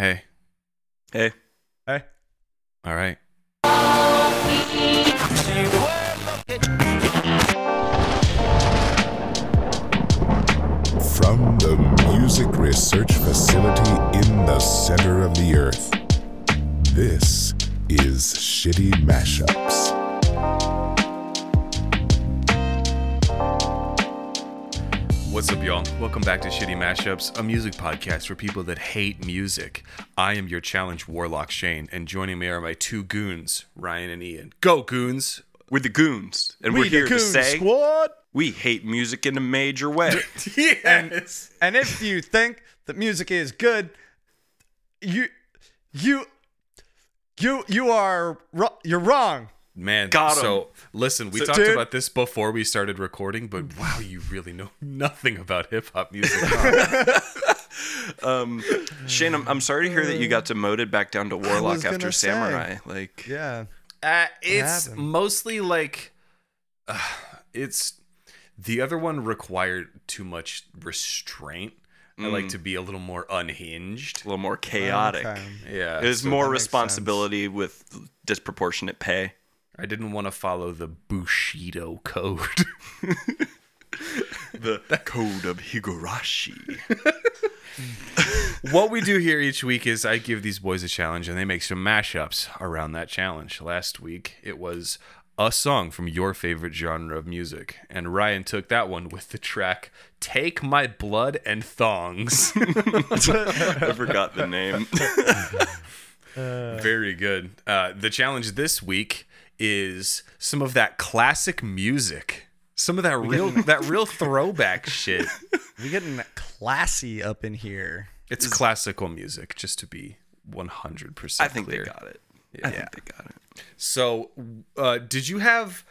Hey. Hey. Hey. All right. From the Music Research Facility in the center of the earth, this is Shitty Mashups. What's up, y'all? Welcome back to Shitty Mashups, a music podcast for people that hate music. I am your challenge warlock Shane, and joining me are my two goons, Ryan and Ian. Go goons! We're the goons, and We we're here the to say Squad. we hate music in a major way. Yes. And if you think that music is good, you, you, you, you are you're wrong. Man, Got 'em. so listen, we So, talked dude- about this before we started recording, but wow, you really know nothing about hip hop music. um, Shane, I'm, I'm sorry to hear that you got demoted back down to warlock after say. samurai. Like, Yeah. Uh, it's mostly like uh, it's the other one required too much restraint. I like to be a little more unhinged. a little more chaotic. Okay. Yeah, It was so more that makes responsibility with disproportionate pay. I didn't want to follow the Bushido code. The code of Higurashi. what we do here each week is I give these boys a challenge and they make some mashups around that challenge. Last week it was a song from your favorite genre of music, and Ryan took that one with the track "Take My Blood and Thongs." I forgot the name. Very good. Uh, the challenge this week is some of that classic music, some of that real that real throwback shit. We getting classy up in here. It's classical music, just to be one hundred percent. I think they got it. I think they got it. So, uh, did you have?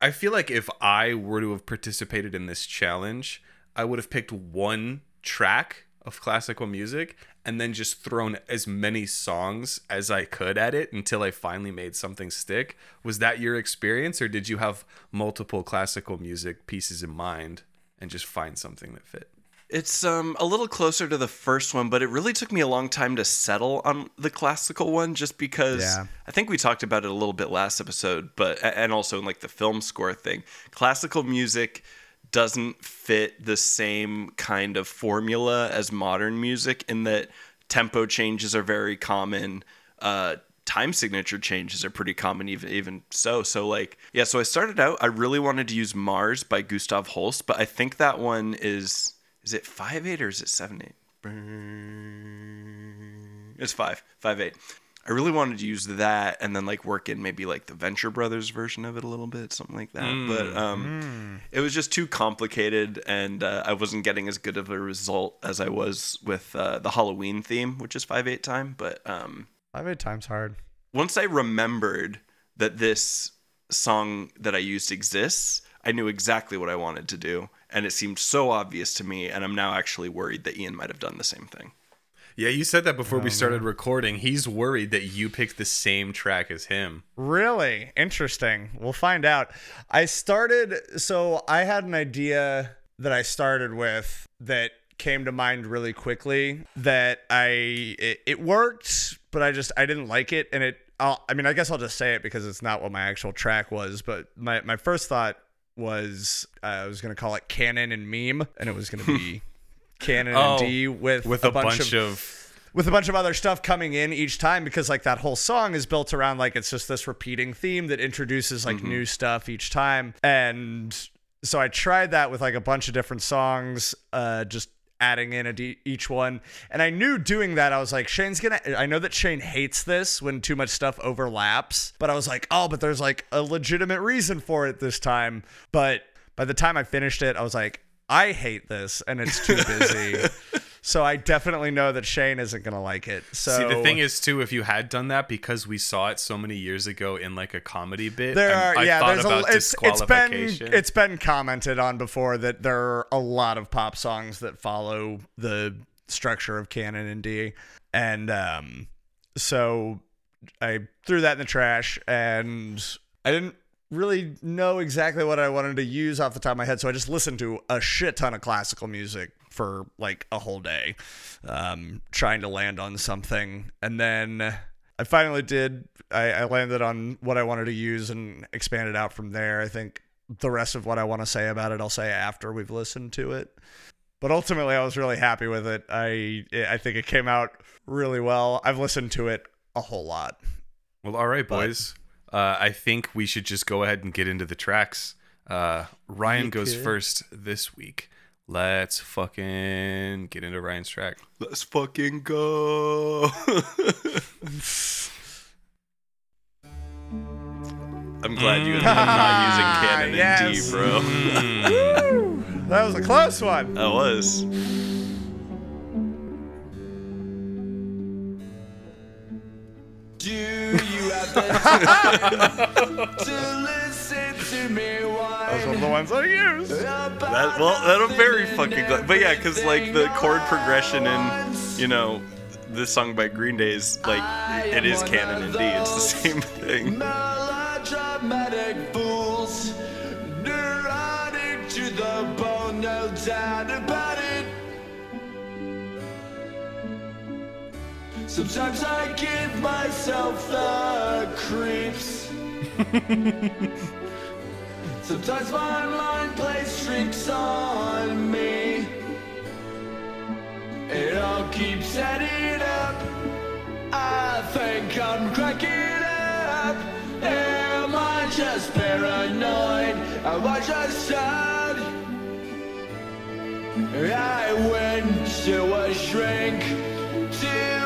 I feel like if I were to have participated in this challenge, I would have picked one track of classical music and then just thrown as many songs as I could at it until I finally made something stick. Was that your experience, or did you have multiple classical music pieces in mind and just find something that fit? It's um a little closer to the first one, but it really took me a long time to settle on the classical one just because Yeah. I think we talked about it a little bit last episode, but and also in like the film score thing. Classical music doesn't fit the same kind of formula as modern music in that tempo changes are very common. Uh time signature changes are pretty common even even so so like yeah so i started out i really wanted to use mars by gustav holst but i think that one is is it five eight or is it seven eight? It's five, five eight. I really wanted to use that and then like work in maybe like the Venture Brothers version of it a little bit, something like that. But um, it was just too complicated, and uh, I wasn't getting as good of a result as I was with uh, the Halloween theme, which is five eight time. But um, Five eight times hard. once I remembered that this song that I used exists, I knew exactly what I wanted to do, and it seemed so obvious to me. And I'm now actually worried that Ian might have done the same thing. Yeah, you said that before we started recording. He's worried that you picked the same track as him. Really interesting. We'll find out. I started, so I had an idea that I started with that came to mind really quickly. That I it, it worked, but I just I didn't like it, and it. I'll, I mean, I guess I'll just say it because it's not what my actual track was. But my my first thought was uh, I was gonna call it canon and meme, and it was gonna be canon Oh, and D with With a, bunch, of with a bunch of other stuff coming in each time because like that whole song is built around like it's just this repeating theme that introduces like new stuff each time. And so i tried that with like a bunch of different songs uh just adding in a d- each one. And i knew doing that i was like shane's gonna i know that shane hates this when too much stuff overlaps but i was like oh but there's like a legitimate reason for it this time. But by the time i finished it i was like i hate this and it's too busy. So I definitely know that Shane isn't gonna like it. So See, the thing is, too, if you had done that because we saw it so many years ago in like a comedy bit, there are I yeah, thought there's about a it's, it's been it's been commented on before that there are a lot of pop songs that follow the structure of canon and D, and um, so I threw that in the trash, and I didn't really know exactly what I wanted to use off the top of my head, so I just listened to a shit ton of classical music for like a whole day, um, trying to land on something, and then I finally did. I, I landed on what I wanted to use and expanded out from there. I think the rest of what I want to say about it, I'll say after we've listened to it. But ultimately, I was really happy with it. I I think it came out really well. I've listened to it a whole lot. Well, all right, boys. Uh, I think we should just go ahead and get into the tracks. Uh, Ryan goes first this week. Let's fucking get into Ryan's track. Let's fucking go. I'm glad you ended up not using Canon Yes. and D, bro. That was a close one. That was. Those were the ones I about That, well, that I'm very fucking glad. But yeah, because like the chord progression in, you know, this song by Green Day is like, it is canon and D. It's the same thing. Melodramatic fools, neurotic to the bone, no doubt about Sometimes I give myself the creeps. Sometimes my mind plays tricks on me. It all keeps adding up. I think I'm cracking up. Am I just paranoid? Am I just sad? I went to a shrink to analyze my dreams.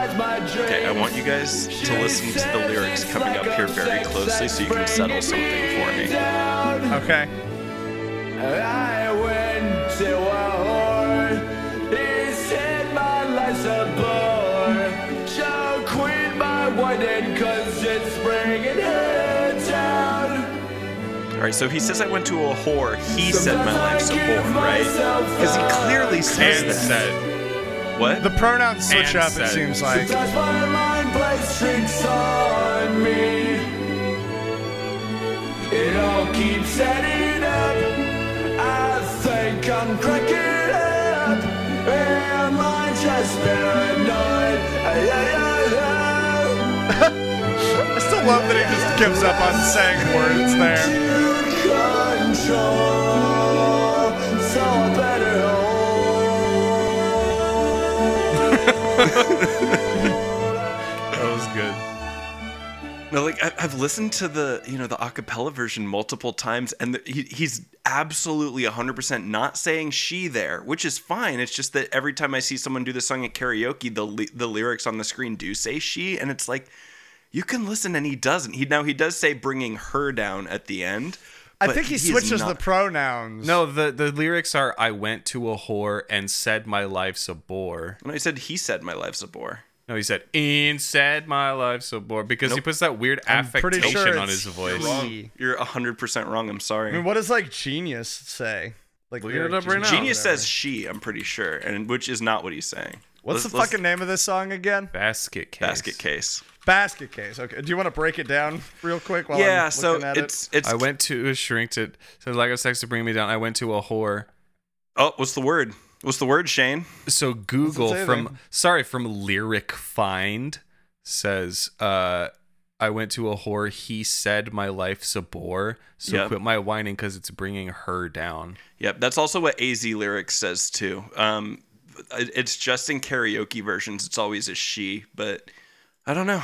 Okay, I want you guys to listen to the lyrics coming up here very closely so you can settle something for me. Okay. I went to a whore. He said my life's a bore. So quit my whining cause it's bringing her down. All right, so he says I went to a whore. He said my life's a bore, right? Because he clearly says that. Said. What? The pronouns switch And up, it said. seems like. Sometimes my mind plays tricks on me. It all keeps adding up. I think I'm cracking up. Am I just paranoid? Ay, ay, ay, ay. I still love that he just gives up on saying words there. Control. That was good. No, like I, I've listened to the you know the acapella version multiple times, and the, he, he's absolutely 100% not saying she there, which is fine. It's just that every time I see someone do the song at karaoke, the the lyrics on the screen do say she, and it's like you can listen, and he doesn't. He now he does say bringing her down at the end. I think he is switches the pronouns. No, the, the lyrics are I went to a whore and said my life's a bore. No, he said he said my life's a bore. No, he said and said my life's a bore because he puts that weird I'm affectation sure on his voice. You're 100% wrong. I'm sorry. I mean, what does like genius say? Like Look it lyric up right genius? now. Genius says she, I'm pretty sure, and which is not what he's saying. What's Let's- the let's- fucking name of this song again? Basket case. basket case? Basket case. Okay. Do you want to break it down real quick? While yeah, I'm so looking at it's it's I went to a shrink to so like a sex to bring me down. I went to a whore. Oh, what's the word? What's the word, Shane? So Google from sorry from Lyric Find says uh I went to a whore. He said my life's a bore. So Yep. quit my whining because it's bringing her down. Yep, that's also what AZ lyrics says too. Um, it's just in karaoke versions. It's always a she, but I don't know.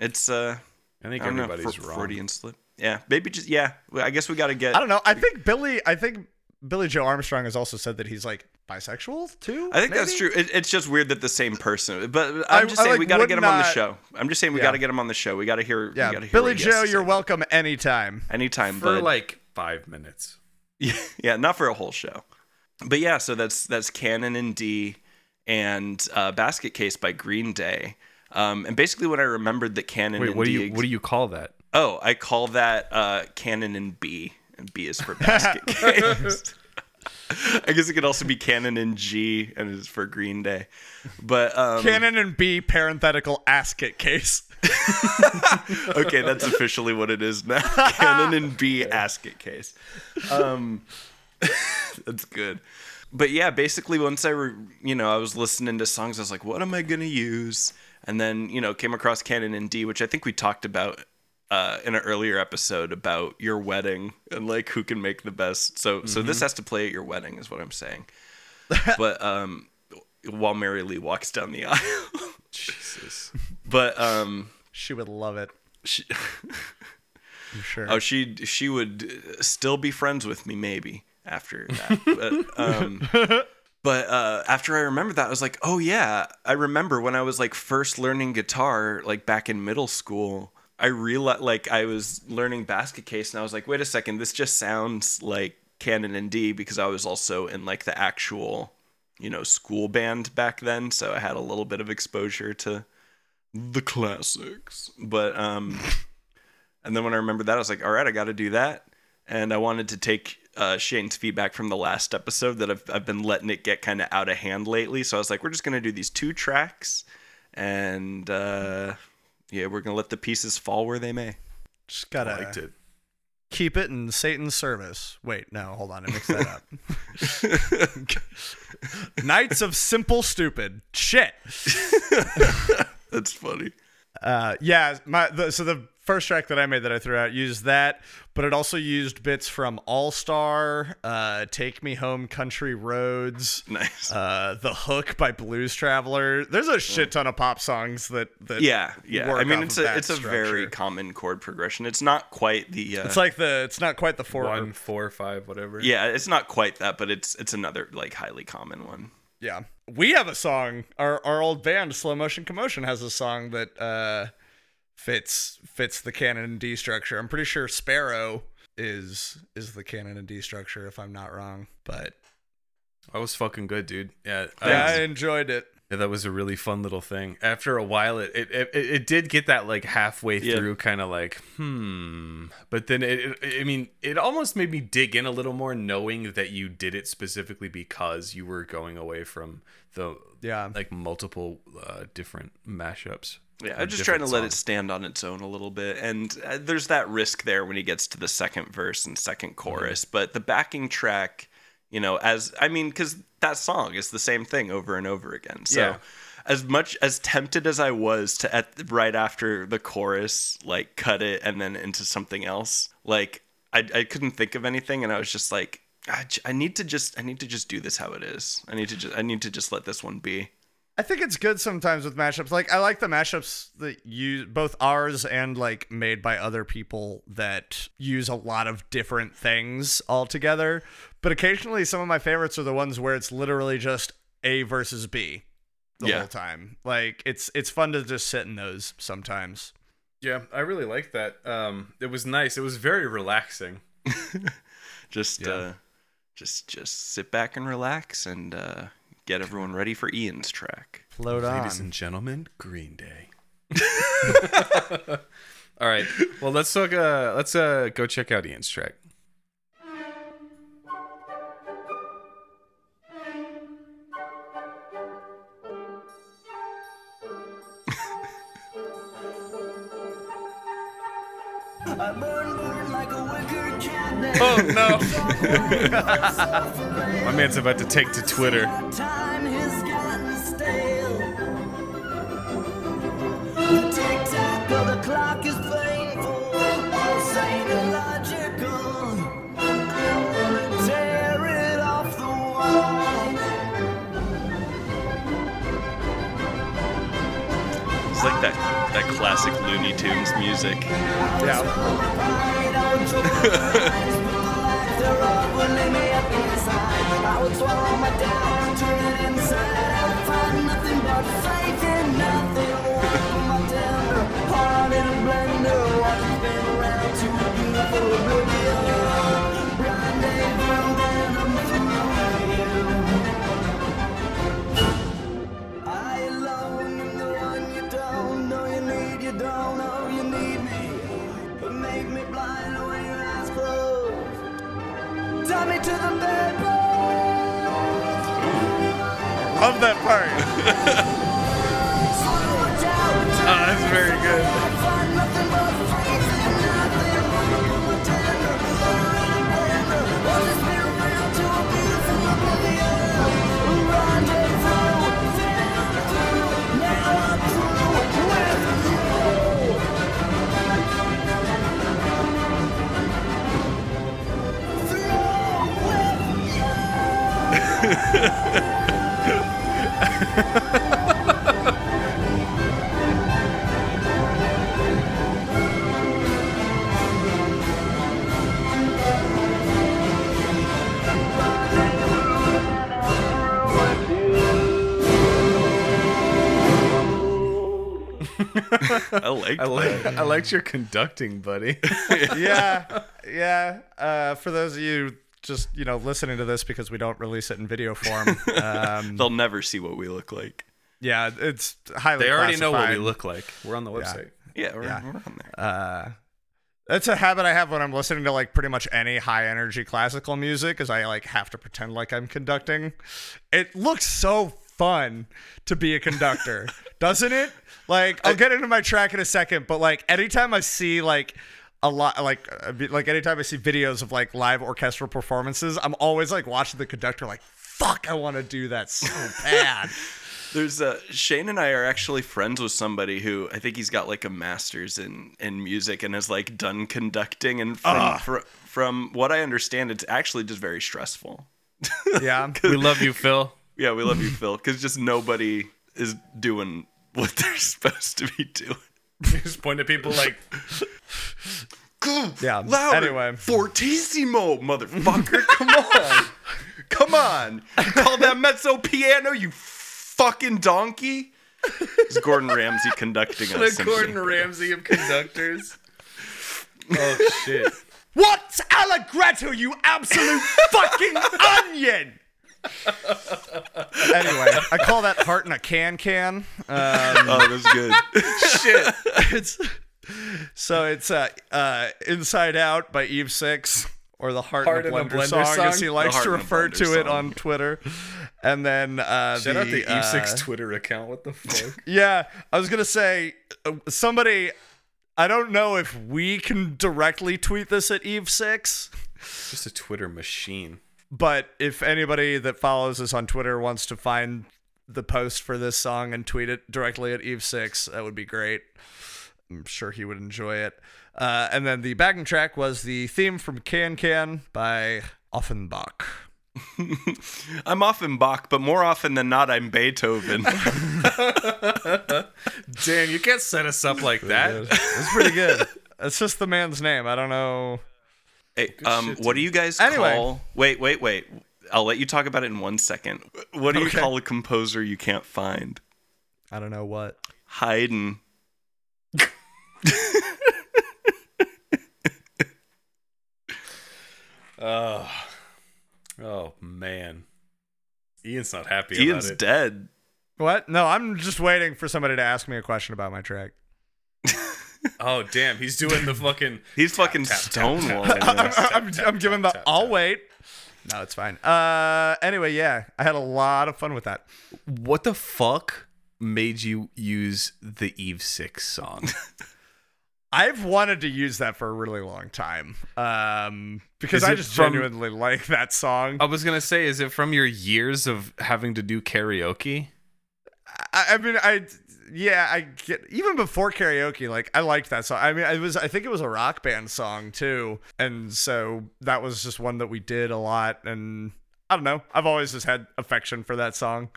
It's uh, I think I don't know. everybody's Fr- wrong. Freudian slip. Yeah, maybe just yeah. I guess we got to get. I don't know. I think Billie. I think Billie Joe Armstrong has also said that he's like bisexual too. I think that's true. It, it's just weird that the same person. But I- I'm just I, saying like, we got to get him on the show. I'm just saying we Yeah. got to get him on the show. We got to hear. Yeah, we gotta hear Billie what he has Joe, you're welcome anytime. Anytime, for bud. like five minutes. Yeah, yeah, not for a whole show. But yeah, so that's that's Canon and D and uh, Basket Case by Green Day. Um, and basically, when I remembered that Canon Wait, and what do you ex- what do you call that? oh, I call that uh, Canon and B, and B is for Basket Case. I guess it could also be Canon and G, and it's for Green Day. But um, Canon and B parenthetical asket case. okay, that's officially what it is now. Canon and B Asket Case. Um, that's good. but yeah, basically once I, re- you know, I was listening to songs, I was like, what am I gonna use? And then you know, came across Canon in D, which I think we talked about uh, in an earlier episode about your wedding and like who can make the best. So so this has to play at your wedding, is what I'm saying. but um, while Mary Lee walks down the aisle, Jesus. but um, She would love it. she, I'm sure. oh, she she would still be friends with me maybe after that. but um, but uh, after I remembered that, I was like, oh yeah, I remember when I was like first learning guitar, like back in middle school. I realized like I was learning basket case, and I was like, wait a second, this just sounds like Canon and D because I was also in like the actual, you know, school band back then, so I had a little bit of exposure to the classics. But um, and then when I remembered that, I was like, all right, I got to do that. And I wanted to take uh, Shane's feedback from the last episode that I've, I've been letting it get kind of out of hand lately. So I was like, we're just going to do these two tracks. And uh, yeah, we're going to let the pieces fall where they may. Just gotta I it. keep it in Satan's service. Wait, no, hold on, I mixed that up. Knights of Simple Stupid. Shit. That's funny. Uh, yeah, my the, so the first track that I made that I threw out used that, but it also used bits from All Star, uh, Take Me Home, Country Roads, Nice. uh, The Hook by Blues Traveler. There's a shit ton of pop songs that that yeah, yeah. work I mean, it's a that it's a very common chord progression. It's not quite the. Uh, It's like the it's not quite the four. One, four, five, whatever. yeah, it's not quite that, but it's it's another like highly common one. Yeah, we have a song. Our our old band, Slow Motion Commotion, has a song that uh, fits fits the canon and D structure. I'm pretty sure Sparrow is is the canon and D structure, if I'm not wrong. But That was fucking good, dude. Yeah. yeah, I- I enjoyed it. Yeah, that was a really fun little thing. After a while, it it, it, it did get that like halfway Yeah. through kind of like hmm, but then it, it I mean it almost made me dig in a little more, knowing that you did it specifically because you were going away from the Yeah. like multiple uh, different mashups. Yeah, I'm just trying to let it stand on its own a little bit. And uh, there's that risk there when he gets to the second verse and second chorus. But the backing track, you know, as I mean, because that song is the same thing over and over again. So. Yeah. As much as tempted as I was to at right after the chorus, like cut it and then into something else, like I, I couldn't think of anything, and I was just like, I need to just I need to just do this how it is. I need to just I need to just let this one be. I think it's good sometimes with mashups. Like I like the mashups that use both ours and like made by other people that use a lot of different things all together. But occasionally some of my favorites are the ones where it's literally just A versus B the Yeah. whole time. Like it's it's fun to just sit in those sometimes. Yeah, I really like that. Um, it was nice. It was very relaxing. just Yeah. uh just just sit back and relax and uh get everyone ready for Ian's track. Float on. Ladies and gentlemen, Green Day. All right. Well, let's talk. Uh, let's uh, go check out Ian's track. Oh no! My man's about to take to Twitter. Time has gotten stale. The tick tock of the clock is painful, all sane and logical. Tear it off the wall. It's like that that classic Looney Tunes music. Yeah. the lay me up inside. I would swallow my doubt, turn it inside find nothing but faith in nothing. My tender heart in a blender, it spin around to a beautiful oblivion. Then I'm through. I alone am the one you don't know you need, you don't know you need me. But make me blind when your eyes close. Me to the bedpost. Love that part. Oh, that's very good. Like I like that. I liked your conducting, buddy. yeah, yeah. Uh, for those of you just you know listening to this because we don't release it in video form, um, They'll never see what we look like. yeah, it's highly. they already know what we look like. We're on the website. Yeah, we're, Yeah. we're on there. Uh, that's a habit I have when I'm listening to like pretty much any high energy classical music, is I like have to pretend like I'm conducting. It looks so fun to be a conductor, doesn't it? Like I'll get into my track in a second, but like anytime I see like a lot like like anytime I see videos of like live orchestral performances, I'm always like watching the conductor like fuck, I want to do that so bad. There's uh, Shane and I are actually friends with somebody who I think he's got like a master's in in music and has like done conducting. And from fr- from what I understand, it's actually just very stressful. yeah. We love you, Phil. Yeah, we love you, Phil, because just nobody is doing what they're supposed to be doing. Just point at people like Yeah. Louder. Anyway. Fortissimo, motherfucker. Come on. Come on. Call that mezzo piano, you fucking donkey. Is Gordon Ramsay conducting us. the Gordon Ramsay of conductors. Oh shit. What's Allegretto, you absolute fucking onion? anyway, I call that heart in a can can. Um, Oh, that's good. shit. it's so it's uh, uh, Inside Out by Eve Six or the Heart, Heart in a in a Blender, Blender song, song? as he likes to refer Blender to it on Twitter. And then uh, Shout the, out the uh, Eve6 Twitter account. What the fuck? Yeah, I was gonna say uh, somebody. I don't know if we can directly tweet this at Eve Six. Just a Twitter machine. But if anybody that follows us on Twitter wants to find the post for this song and tweet it directly at Eve Six, that would be great. I'm sure he would enjoy it. Uh, and then the backing track was the theme from Can Can by Offenbach. I'm Offenbach, but more often than not, I'm Beethoven. Damn, you can't set us up like that. It's pretty good. it's just the man's name. I don't know. Hey, um, what do you guys Anyway. call? Wait, wait, wait. I'll let you talk about it in one second. What do you Okay. call a composer you can't find? I don't know what. Haydn. Oh, oh man. Ian's not happy Ian's about it. dead. What? No, I'm just waiting for somebody to ask me a question about my track. Oh damn, he's doing the fucking. He's fucking tap, tap, stonewalling. tap, us. tap. I'm, I'm giving the. tap, I'll tap. wait. No, it's fine. Uh, anyway, yeah, I had a lot of fun with that. What the fuck made you use the Eve Six song? I've wanted to use that for a really long time. Um, because Is I just from- genuinely like that song. I was gonna say, is it from your years of having to do karaoke? I, I mean, I yeah, I get even before karaoke. Like, I liked that song. I mean, it was I think it was a rock band song too, and so that was just one that we did a lot. And I don't know, I've always just had affection for that song.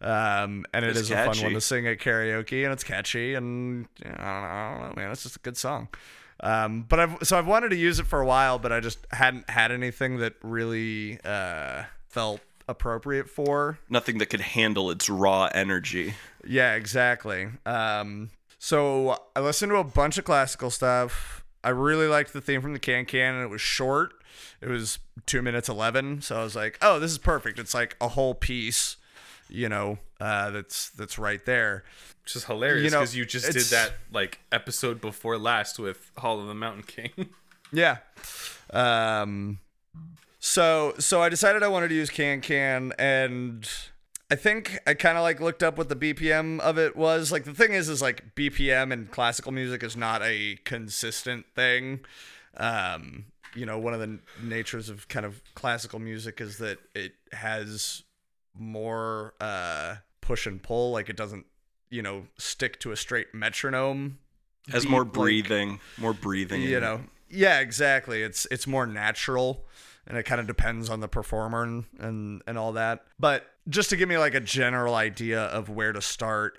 Um, and it It's is a fun one to sing at karaoke, and it's catchy, and you know, I, don't know, I don't know, man, it's just a good song. Um, but I've so I've wanted to use it for a while, but I just hadn't had anything that really uh felt appropriate for. Nothing that could handle its raw energy. Yeah, exactly. Um, so I listened to a bunch of classical stuff. I really liked the theme from the Can Can, and it was short. It was two minutes eleven, so I was like, "Oh, this is perfect." It's like a whole piece, you know, uh, that's that's right there. Which is hilarious You know, because you, just did that like episode before last with Hall of the Mountain King. Yeah. Um so so I decided I wanted to use Can Can and I think I kind of like looked up what the BPM of it was. Like the thing is is like BPM in classical music is not a consistent thing. Um you know, one of the natures of kind of classical music is that it has more uh push and pull like it doesn't, you know, stick to a straight metronome Has more like- breathing, more breathing. in you it. know yeah exactly it's it's more natural and it kind of depends on the performer and, and and all that. But just to give me like a general idea of where to start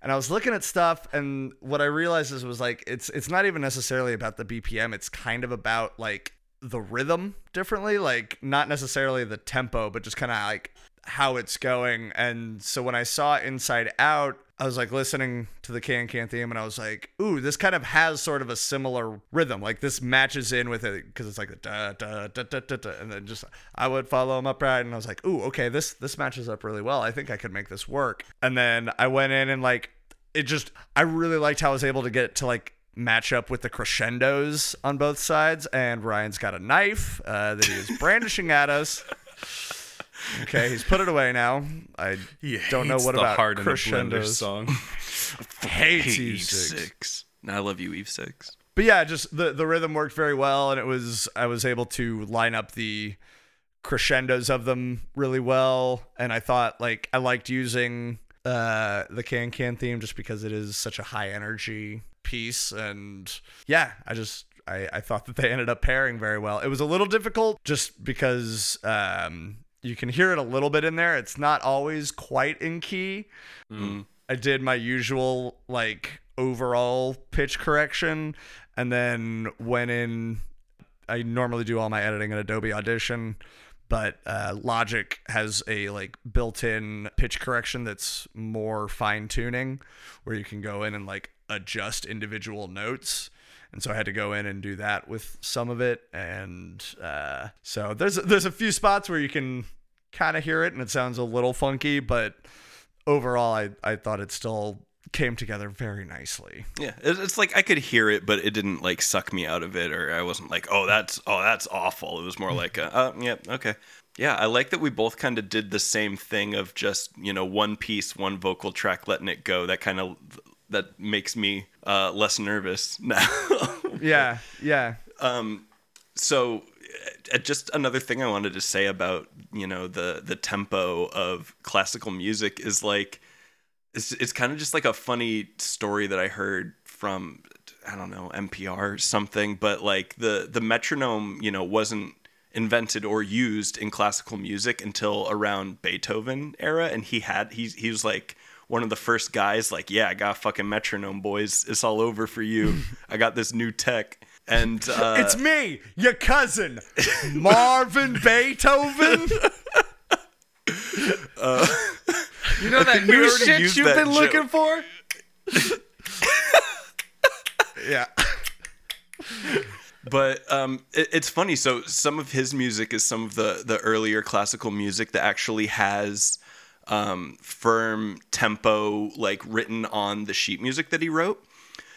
and i was looking at stuff and what i realized is was like it's it's not even necessarily about the bpm it's kind of about like the rhythm differently like not necessarily the tempo but just kind of like how it's going. And so when i saw inside out I was like listening to the Can Can theme and I was like, ooh, this kind of has sort of a similar rhythm. Like this matches in with it because it's like da da da da da da, and then just I would follow him upright, and I was like, ooh, okay, this this matches up really well. I think I could make this work. And then I went in and like it just I really liked how I was able to get to like match up with the crescendos on both sides. And Ryan's got a knife uh, that he was brandishing at us. Okay, he's put it away now. I He don't know what about heart crescendos. song. Hates Hey, Eve six. I love you, Eve six. But yeah, just the the rhythm worked very well, and it was I was able to line up the crescendos of them really well, and I thought like I liked using uh the can can theme just because it is such a high energy piece, and yeah, I just. I, I thought that they ended up pairing very well. It was a little difficult just because um, you can hear it a little bit in there. It's not always quite in key. I did my usual like overall pitch correction and then went in I normally do all my editing in Adobe Audition, but uh, Logic has a like built-in pitch correction that's more fine tuning where you can go in and like adjust individual notes. And so I had to go in and do that with some of it, and uh, so there's there's a few spots where you can kind of hear it, and it sounds a little funky, but overall, I I thought it still came together very nicely. Yeah, it's like I could hear it, but it didn't like suck me out of it, or I wasn't like, oh, that's oh, that's awful. It was more like, uh, yeah, okay, yeah. I like that we both kind of did the same thing of just you know one piece, one vocal track, letting it go. That kind of that makes me uh, less nervous now. Yeah, yeah. so uh, just another thing I wanted to say about you know the the tempo of classical music is like it's it's kind of just like a funny story that I heard from I don't know NPR or something, but like the the metronome you know wasn't invented or used in classical music until around Beethoven era, and he had he he was like one of the first guys like yeah I got a fucking metronome boys it's all over for you I got this new tech and uh, It's me, your cousin, Marvin Beethoven. You know that new shit you've been joke. looking for? yeah. but um, it, it's funny. So some of his music is some of the the earlier classical music that actually has um, firm tempo, like written on the sheet music that he wrote.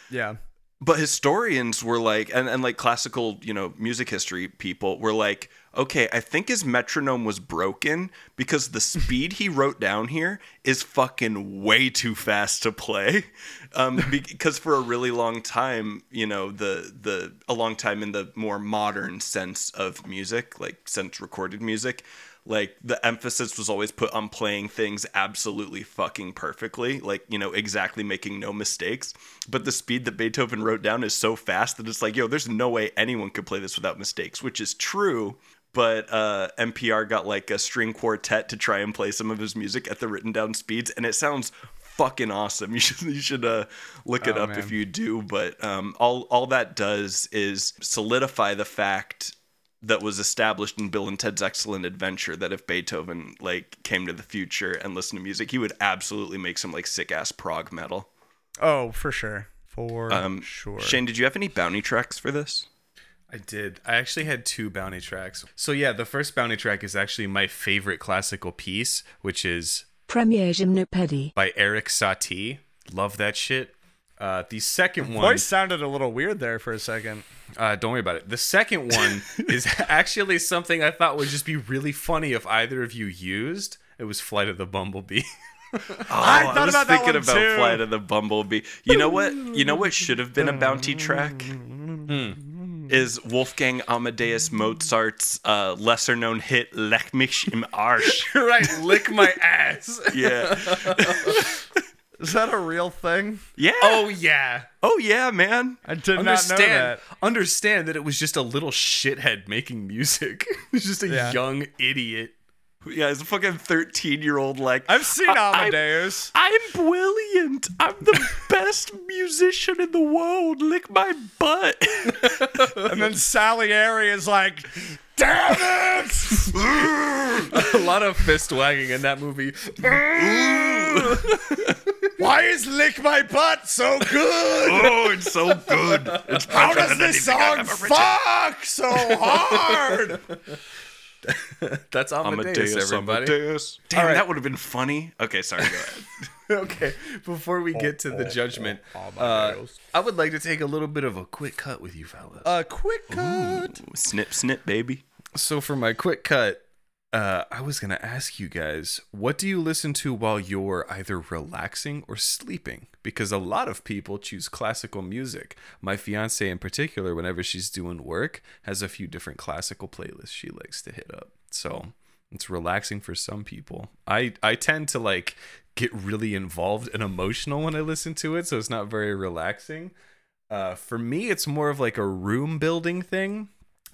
Yeah. But historians were like, and, and like classical, you know, music history people were like, okay, I think his metronome was broken because the speed he wrote down here is fucking way too fast to play. Um, because for a really long time, you know, the the a long time in the more modern sense of music, like sense recorded music, like the emphasis was always put on playing things absolutely fucking perfectly like you know exactly making no mistakes. But the speed that beethoven wrote down is so fast that it's like yo there's no way anyone could play this without mistakes which is true. But uh, npr got like a string quartet to try and play some of his music at the written down speeds and it sounds fucking awesome. You should you should uh, look it Oh, up man. if you do but um, all all that does is solidify the fact that was established in Bill and Ted's Excellent Adventure that if Beethoven like came to the future and listened to music, he would absolutely make some like sick ass prog metal. Oh, for sure. For Um, sure. Shane, did you have any bounty tracks for this? I did. I actually had two bounty tracks. So yeah, the first bounty track is actually my favorite classical piece, which is Premier Gymnopédie. by Erik Satie. Love that shit. Uh, the second one, Voice sounded a little weird there for a second. uh, don't worry about it. The second one is actually something I thought would just be really funny if either of you used. It was Flight of the Bumblebee. I Oh, I, thought was about that thinking one about too. Flight of the Bumblebee. You know what? You know what should have been a bounty track? Is Wolfgang Amadeus Mozart's uh, lesser known hit Leck mich im Arsch. right, lick my ass. Yeah. Is that a real thing? Yeah. Oh yeah. Oh yeah, man. I did not know understand that. understand that it was just a little shithead making music. It was just a Yeah. young idiot. Yeah, he's a fucking 13 year old like I've seen I- I'm- Amadeus. I'm brilliant. I'm the best musician in the world. Lick my butt. and then Sally Salieri is like, damn it! a lot of fist wagging in that movie. Why is lick my butt so good? Oh, it's so good. It's How does this song I've ever written. fuck so hard? That's Amadeus, Amadeus, everybody. Amadeus. Damn, All right. that would have been funny. Okay, sorry. Go ahead. okay, before we get to the judgment, uh, I would like to take a little bit of a quick cut with you fellas. A quick cut. snip, snip, baby. so for my quick cut, uh, I was gonna ask you guys, what do you listen to while you're either relaxing or sleeping? Because a lot of people choose classical music. My fiance, in particular, whenever she's doing work, has a few different classical playlists she likes to hit up. So it's relaxing for some people. I I tend to like get really involved and emotional when I listen to it, so it's not very relaxing. Uh, for me, it's more of like a room building thing.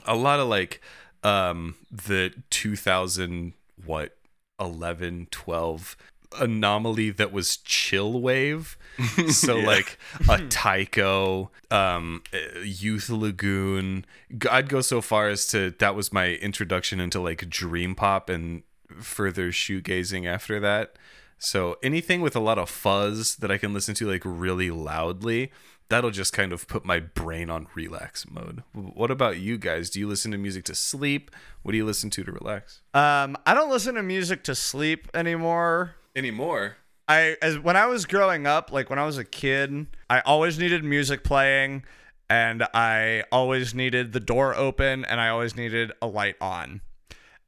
A lot of like um the 2000 what 11 12 anomaly that was chill wave. So like a Tycho um youth lagoon. I'd go so far as to that was my introduction into like dream pop and further shoegazing after that. So anything with a lot of fuzz that i can listen to like really loudly that'll just kind of put my brain on relax mode. What about you guys? Do you listen to music to sleep? What do you listen to to relax? Um, I don't listen to music to sleep anymore. Anymore? I as when I was growing up, like when I was a kid, I always needed music playing and I always needed the door open and I always needed a light on.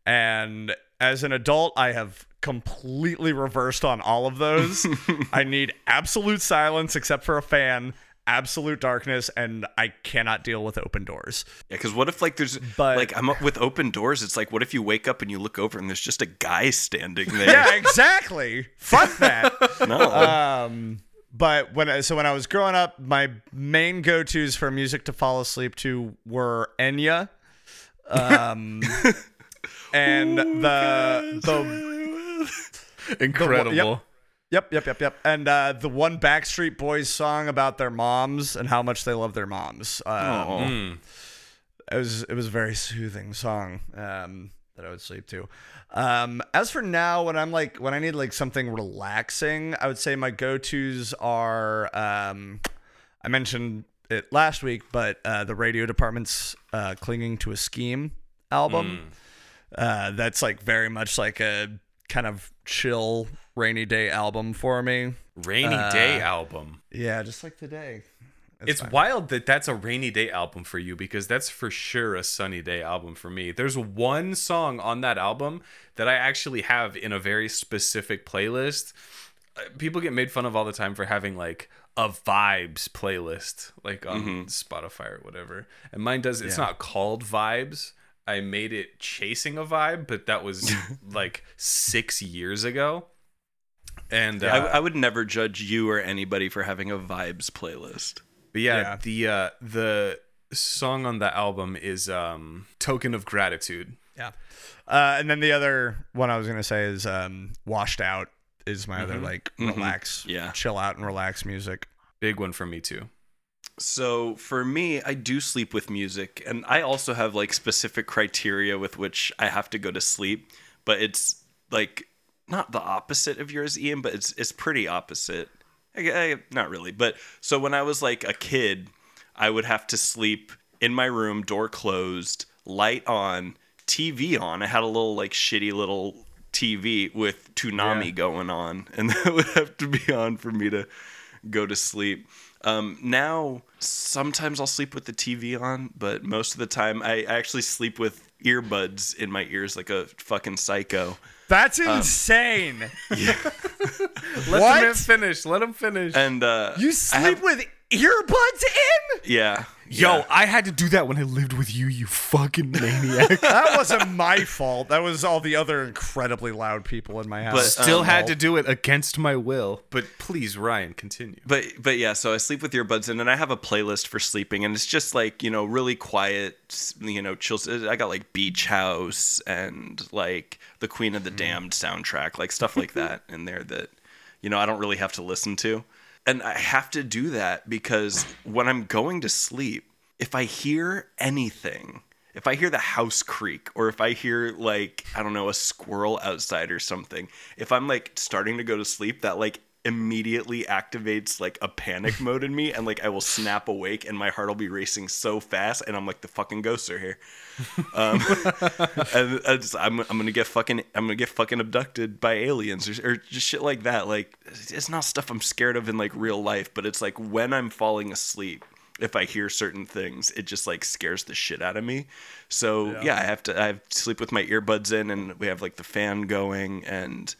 And as an adult, I have completely reversed on all of those. I need absolute silence except for a fan, absolute darkness, and I cannot deal with open doors. Yeah, because what if like there's But- like I'm up with open doors? It's like what if you wake up and you look over and there's just a guy standing there? Yeah, exactly. Fuck that. No. Um, but when I, so when I was growing up, my main go tos for music to fall asleep to were Enya, um, and the the Incredible. yep yep yep yep, yep. and uh, the one Backstreet Boys song about their moms and how much they love their moms. Um, Mm. it was it was a very soothing song um, that I would sleep to. Um, as for now, when I'm like when I need like something relaxing, I would say my go tos are um, I mentioned it last week, but uh, the radio department's uh, "Clinging to a Scheme" album. Uh, that's like very much like a kind of chill rainy day album for me. Rainy Day album. Yeah, just like today. It's fine. wild that that's a rainy day album for you because that's for sure a sunny day album for me. There's one song on that album that I actually have in a very specific playlist. Uh, People get made fun of all the time for having like a vibes playlist, like on Spotify or whatever. And mine does, it's not called vibes. I made it chasing a vibe, but that was like six years ago. And uh, I, I would never judge you or anybody for having a vibes playlist. But yeah, Yeah. the uh the song on the album is um Token of Gratitude. Yeah. Uh, and then the other one I was gonna say is um, "Washed Out" is my other like relax, Yeah. chill out and relax music. Big one for me too. So for me, I do sleep with music, and I also have like specific criteria with which I have to go to sleep. But it's like not the opposite of yours, Ian, but it's it's pretty opposite. I, I- not really, but so when I was like a kid, I would have to sleep in my room, door closed, light on, TV on. I had a little like shitty little TV with Toonami Yeah. going on, and that would have to be on for me to go to sleep. Um, now, sometimes I'll sleep with the TV on, but most of the time I, I actually sleep with earbuds in my ears like a fucking psycho. That's insane. Let What? the man finish. Let him finish. And uh, you sleep have- with earbuds in? yeah, Yo, yeah. I had to do that when I lived with you, you fucking maniac. That wasn't my fault. That was all the other incredibly loud people in my house. But, Still um, had to do it against my will. But please, Ryan, continue. But but yeah, so I sleep with earbuds in, and I have a playlist for sleeping, and it's just like you know really quiet, you know, chill. I got like Beach House and like the Queen of the Damned soundtrack, like stuff like that in there that you know I don't really have to listen to, and I have to do that because when I'm going to sleep, if I hear anything. If I hear the house creak or if I hear like I don't know a squirrel outside or something, if I'm like starting to go to sleep, that like immediately activates like a panic mode in me and like I will snap awake and my heart will be racing so fast and I'm like the fucking ghosts are here. Um, and I just, I'm I'm gonna get fucking I'm gonna get fucking abducted by aliens or, or just shit like that. Like it's not stuff I'm scared of in like real life, but it's like when I'm falling asleep if I hear certain things, it just like scares the shit out of me. So yeah, I have to I have to sleep with my earbuds in, and we have like the fan going, and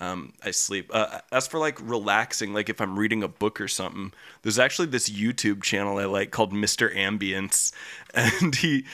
um, I sleep. Uh, as for like relaxing, like if I'm reading a book or something, there's actually this YouTube channel I like called Mr. Ambience, and he,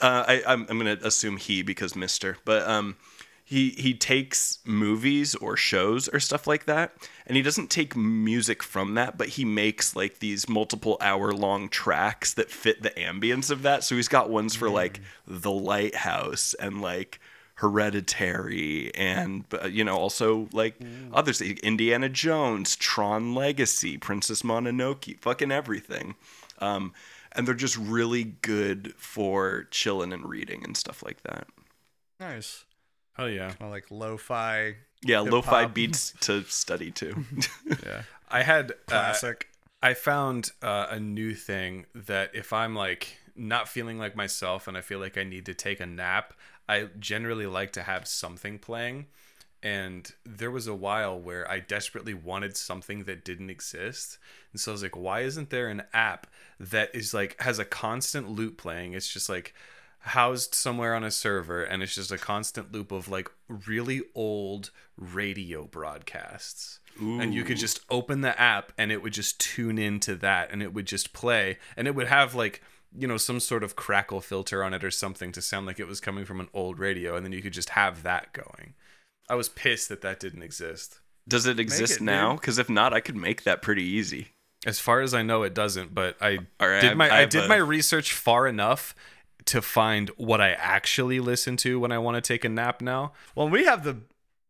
uh, I I'm, I'm gonna assume he because Mister, but um he he takes movies or shows or stuff like that and he doesn't take music from that but he makes like these multiple hour long tracks that fit the ambience of that so he's got ones for like the lighthouse and like hereditary and uh, you know also like others indiana jones tron legacy princess mononoke fucking everything um, and they're just really good for chilling and reading and stuff like that Nice. Oh yeah. Kind of like lo-fi. Yeah, lo-fi Hip-hop. beats to study to. Yeah. I had uh, Classic. I found uh, a new thing that if I'm like not feeling like myself and I feel like I need to take a nap, I generally like to have something playing. And there was a while where I desperately wanted something that didn't exist. And so I was like, why isn't there an app that is like has a constant loop playing? It's just like housed somewhere on a server and it's just a constant loop of like really old radio broadcasts and you could just open the app and it would just tune into that and it would just play and it would have like you know some sort of crackle filter on it or something to sound like it was coming from an old radio and then you could just have that going i was pissed that that didn't exist Does it exist it, now? Because if not, I could make that pretty easy. as far as i know it doesn't but i All right, did my I i, have did a- my research far enough to find what i actually listen to when i want to take a nap now Well, we have the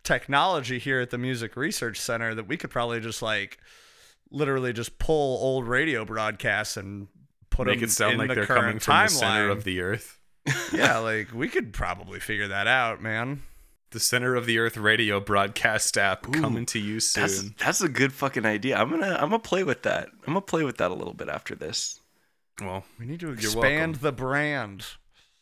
technology here at the Music Research Center that we could probably just like literally just pull old radio broadcasts and put make them it sound in like the they're current coming from the center of the earth yeah, like we could probably figure that out, man. the center of the earth radio broadcast app coming to you soon That's that's a good fucking idea. I'm gonna I'm gonna play with that. I'm gonna play with that a little bit after this. well We need to expand the brand.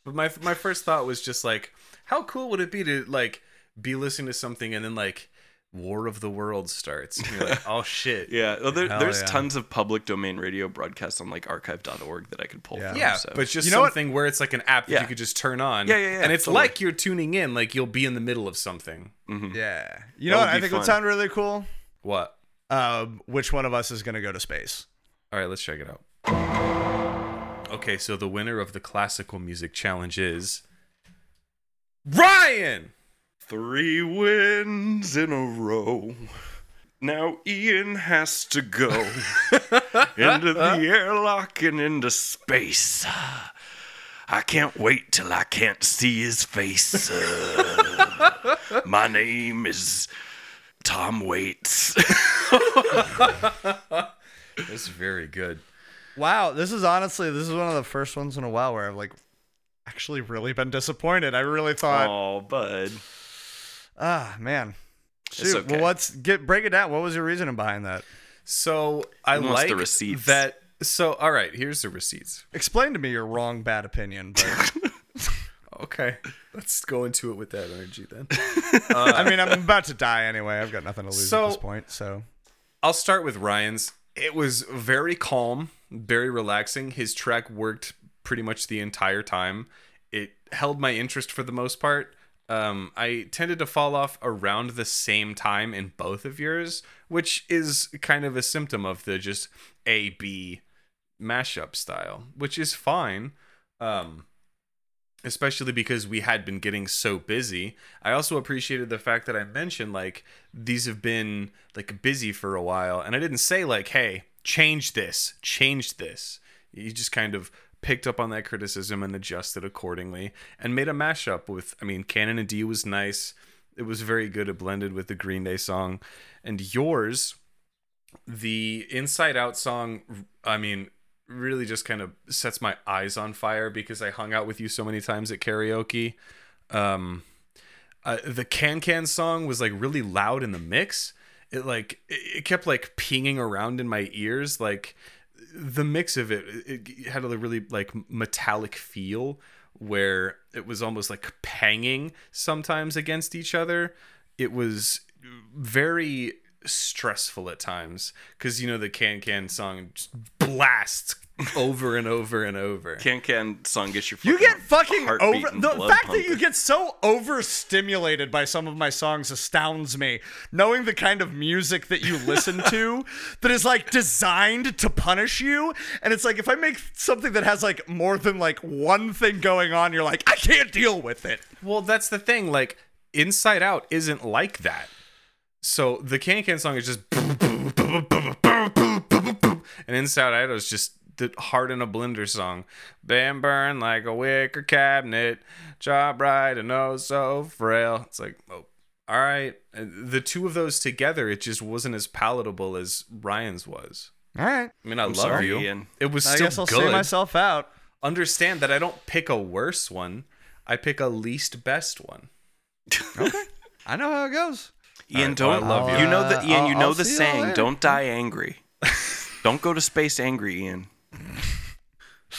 But my my first thought was just like, how cool would it be to like be listening to something and then like War of the Worlds starts. And you're like, oh shit. Yeah, well, there, there's yeah. tons of public domain radio broadcasts on like archive.org that I could pull Yeah. from. Yeah, so. but just You know what? something where it's like an app that Yeah. you could just turn on. Yeah, yeah, yeah, And it's totally. like you're tuning in, like you'll be in the middle of something. Yeah. That You know what I think fun. would sound really cool? What? Um, which one of us is going to go to space? All right, let's check it out. Okay, so the winner of the classical music challenge is Ryan. Three wins in a row. Now Ian has to go into the airlock and into space. I can't wait till I can't see his face. Uh, my name is Tom Waits. That's very good. Wow, this is honestly this is one of the first ones in a while where I've like actually really been disappointed. I really thought, oh, bud. Ah, man. Shoot, okay. well, let's get break it down. What was your reasoning behind that? So I like the receipts? that. So all right, here's the receipts. Explain to me your wrong, bad opinion. But Okay, let's go into it with that energy then. I mean, I'm about to die anyway. I've got nothing to lose So- at this point. So I'll start with Ryan's. It was very calm, very relaxing. His track worked pretty much the entire time. It held my interest for the most part. Um, I tended to fall off around the same time in both of yours, which is kind of a symptom of the just A B mashup style, which is fine. Um, especially because we had been getting so busy. I also appreciated the fact that I mentioned like these have been like busy for a while and I didn't say like hey, change this, change this. You just kind of picked up on that criticism and adjusted accordingly and made a mashup with I mean Canon and D was nice. It was very good. It blended with the Green Day song. And yours the Inside Out song, I mean, really just kind of sets my eyes on fire because I hung out with you so many times at karaoke. Um, uh, the Can Can song was like really loud in the mix. it like it it kept like pinging around in my ears like the mix of it it had a really like metallic feel where it was almost like panging sometimes against each other. It was very stressful at times because you know the can can song blasts over and over and over Can Can song gets your You get fucking over the blood fact that you get so overstimulated by some of my songs astounds me. Knowing the kind of music that you listen to that is like designed to punish you, and it's like if I make something that has like more than like one thing going on, you're like I can't deal with it. Well, that's the thing. Like, Inside Out isn't like that. So the Can Can song is just, and Inside Out is just the Heart in a Blender song. Been burned like a wicker cabinet, job right and oh so frail. It's like, oh, all right. And the two of those together, it just wasn't as palatable as Ryan's was. All right, I mean, I love sorry, you. Ian. It was I still guess I'll good. say myself out. Understand that I don't pick a worse one. I pick a least best one. okay. I know how it goes. Ian, right, don't I love you. you. know the Ian. You I'll- know I'll the see y'all saying. Don't die angry. don't go to space angry, Ian.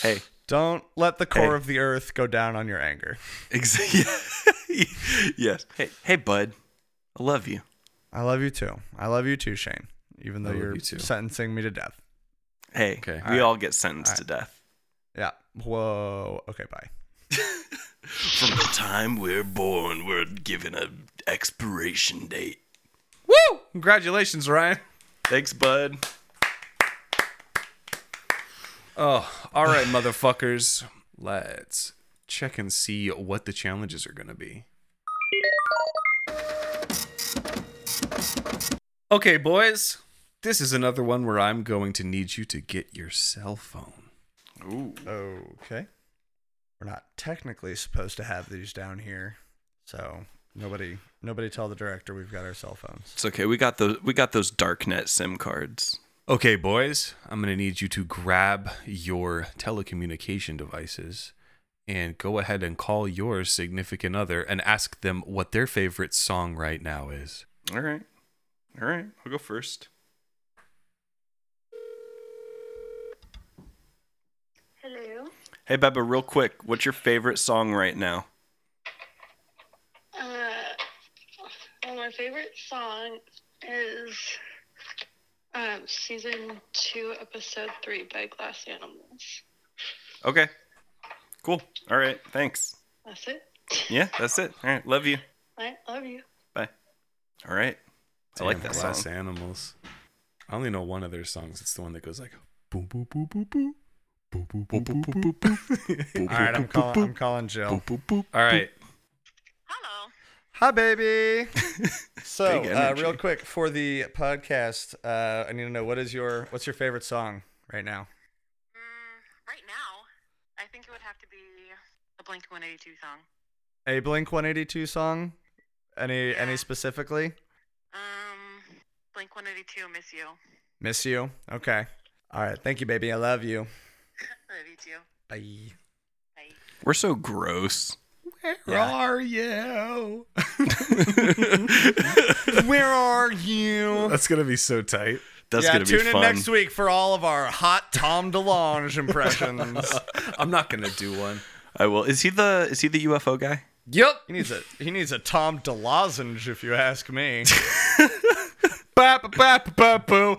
Hey, Don't let the core Hey. of the earth go down on your anger. exactly. yes. Hey, hey, bud. I love you. I love you too. I love you too, Shane. Even though you're you sentencing me to death. Hey, Okay. we Alright. all get sentenced Alright. to death. Yeah. Whoa. Okay. Bye. From the time we're born, we're given a expiration date. Woo! Congratulations, Ryan. Thanks, bud. Oh, all right, motherfuckers. Let's check and see what the challenges are going to be. Okay, boys. This is another one where I'm going to need you to get your cell phone. Ooh. Okay. We're not technically supposed to have these down here, so nobody nobody tell the director we've got our cell phones. It's okay. We got those. We got those darknet SIM cards. Okay, boys, I'm going to need you to grab your telecommunication devices and go ahead and call your significant other and ask them what their favorite song right now is. All right. All right. I'll go first. Hello. Hey, Beba, real quick. What's your favorite song right now? Uh, well, my favorite song is um, season two, episode three by Glass Animals. Okay. Cool. All right. Thanks. That's it. Yeah, that's it. All right. Love you. I love you. Bye. All right. I like that Glass song. Animals. I only know one of their songs. It's the one that goes like boom boom boom boom boom. Boom, boom, boom, boom, boom, boom. All right, I'm calling. I'm calling Jill. All right. Hello. Hi, baby. so, uh, real quick for the podcast, uh, I need to know what is your what's your favorite song right now? Mm, right now, I think it would have to be a Blink 182 song. A Blink 182 song? Any Yeah. any specifically? Um, Blink 182, Miss You. Miss you. Okay. All right. Thank you, baby. I love you. Love you too. Bye. Bye. We're so gross. Where Yeah. are you? Where are you? That's gonna be so tight. That's yeah, gonna tune be in fun. next week for all of our hot Tom DeLonge impressions. I'm not gonna do one. I will. Is he the Is he the UFO guy? Yep. he needs a he needs a Tom DeLozenge, if you ask me. Ba, ba, ba, ba, ba, boo.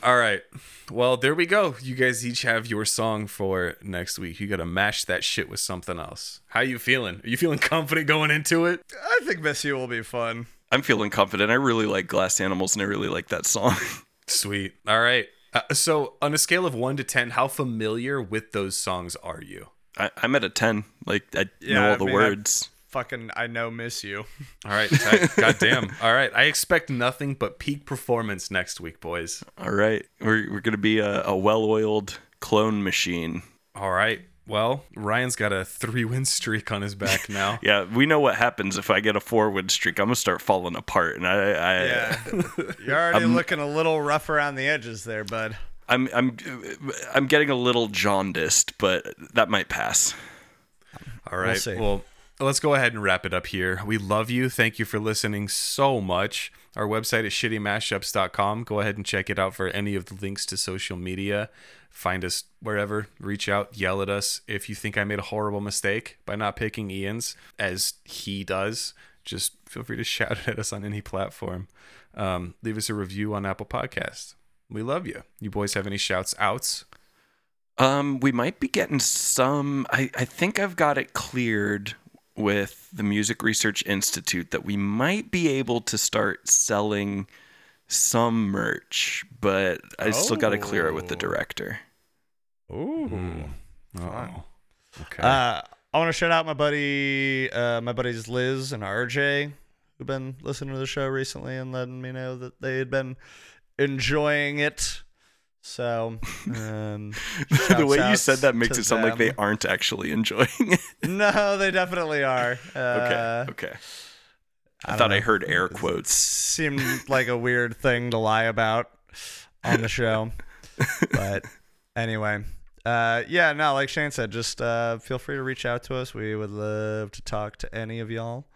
Bow! All right. Well, there we go. You guys each have your song for next week. You got to mash that shit with something else. How you feeling? Are you feeling confident going into it? I think Miss You will be fun. I'm feeling confident. I really like Glass Animals, and I really like that song. Sweet. All right. Uh, so, on a scale of 1 to 10, how familiar with those songs are you? I, I'm at a ten. Like I Yeah, know all I the mean, I- words. Fucking I know Miss You. All right. tight. Goddamn. All right. I expect nothing but peak performance next week, boys. All right, we're we're gonna be a, a well-oiled clone machine. All right. Well, Ryan's got a three win streak on his back now. Yeah, we know what happens if I get a four-win streak. I'm gonna start falling apart, and I, I Yeah. You're already looking a little rough around the edges there, bud. I'm I'm I'm getting a little jaundiced, but that might pass. All right. see. Well, let's go ahead and wrap it up here. We love you. Thank you for listening so much. Our website is shittymashups.com. Go ahead and check it out for any of the links to social media. Find us wherever, reach out, yell at us. If you think I made a horrible mistake by not picking Ian's, as he does, just feel free to shout at us on any platform. Um, leave us a review on Apple Podcasts. We love you. You boys have any shouts outs? Um, we might be getting some. I, I think I've got it cleared with the Music Research Institute that we might be able to start selling some merch, but I still got to clear it with the Oh. director. Ooh. Oh, okay. Uh, I want to shout out my buddy, uh, my buddies Liz and RJ, who've been listening to the show recently and letting me know that they had been enjoying it. So, um, the way you said that makes it sound like they aren't actually enjoying it. No, they definitely are. Uh, okay. Okay. I, I thought don't I heard air quotes. seemed like a weird thing to lie about on the show. but anyway, uh, yeah, no, like Shane said, just uh, feel free to reach out to us. We would love to talk to any of y'all.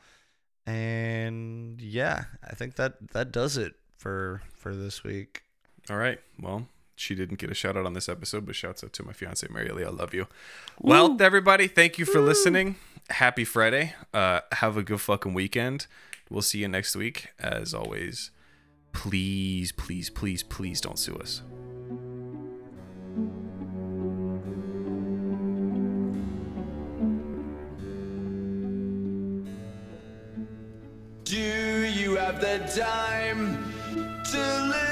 And yeah, I think that that does it for for this week. All right. Well, she didn't get a shout out on this episode, but shouts out to my fiance Marilee. I love you. Well, everybody, thank you for listening. Happy Friday. Uh, have a good fucking weekend. We'll see you next week. As always, please, please, please, please don't sue us. Do you have the time to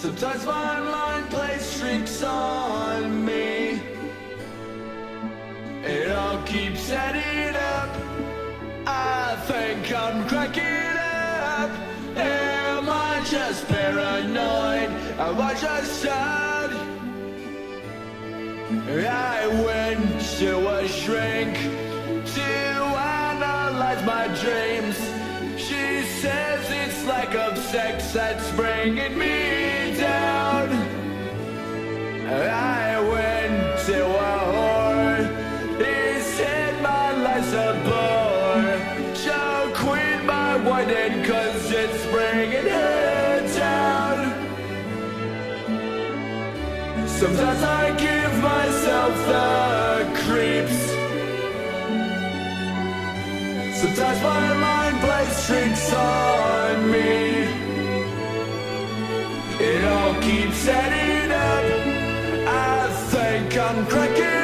Sometimes my mind plays tricks on me. It all keeps adding up. I think I'm cracking up. Am I just paranoid? Am I just sad? I went to a shrink to analyze my dreams. She says it's lack of sex that's bringing me. I went to my life's a bore. Quit my it's bringing down. Sometimes I give myself the creeps. Sometimes my mind plays tricks on me. It all keeps adding on cracking.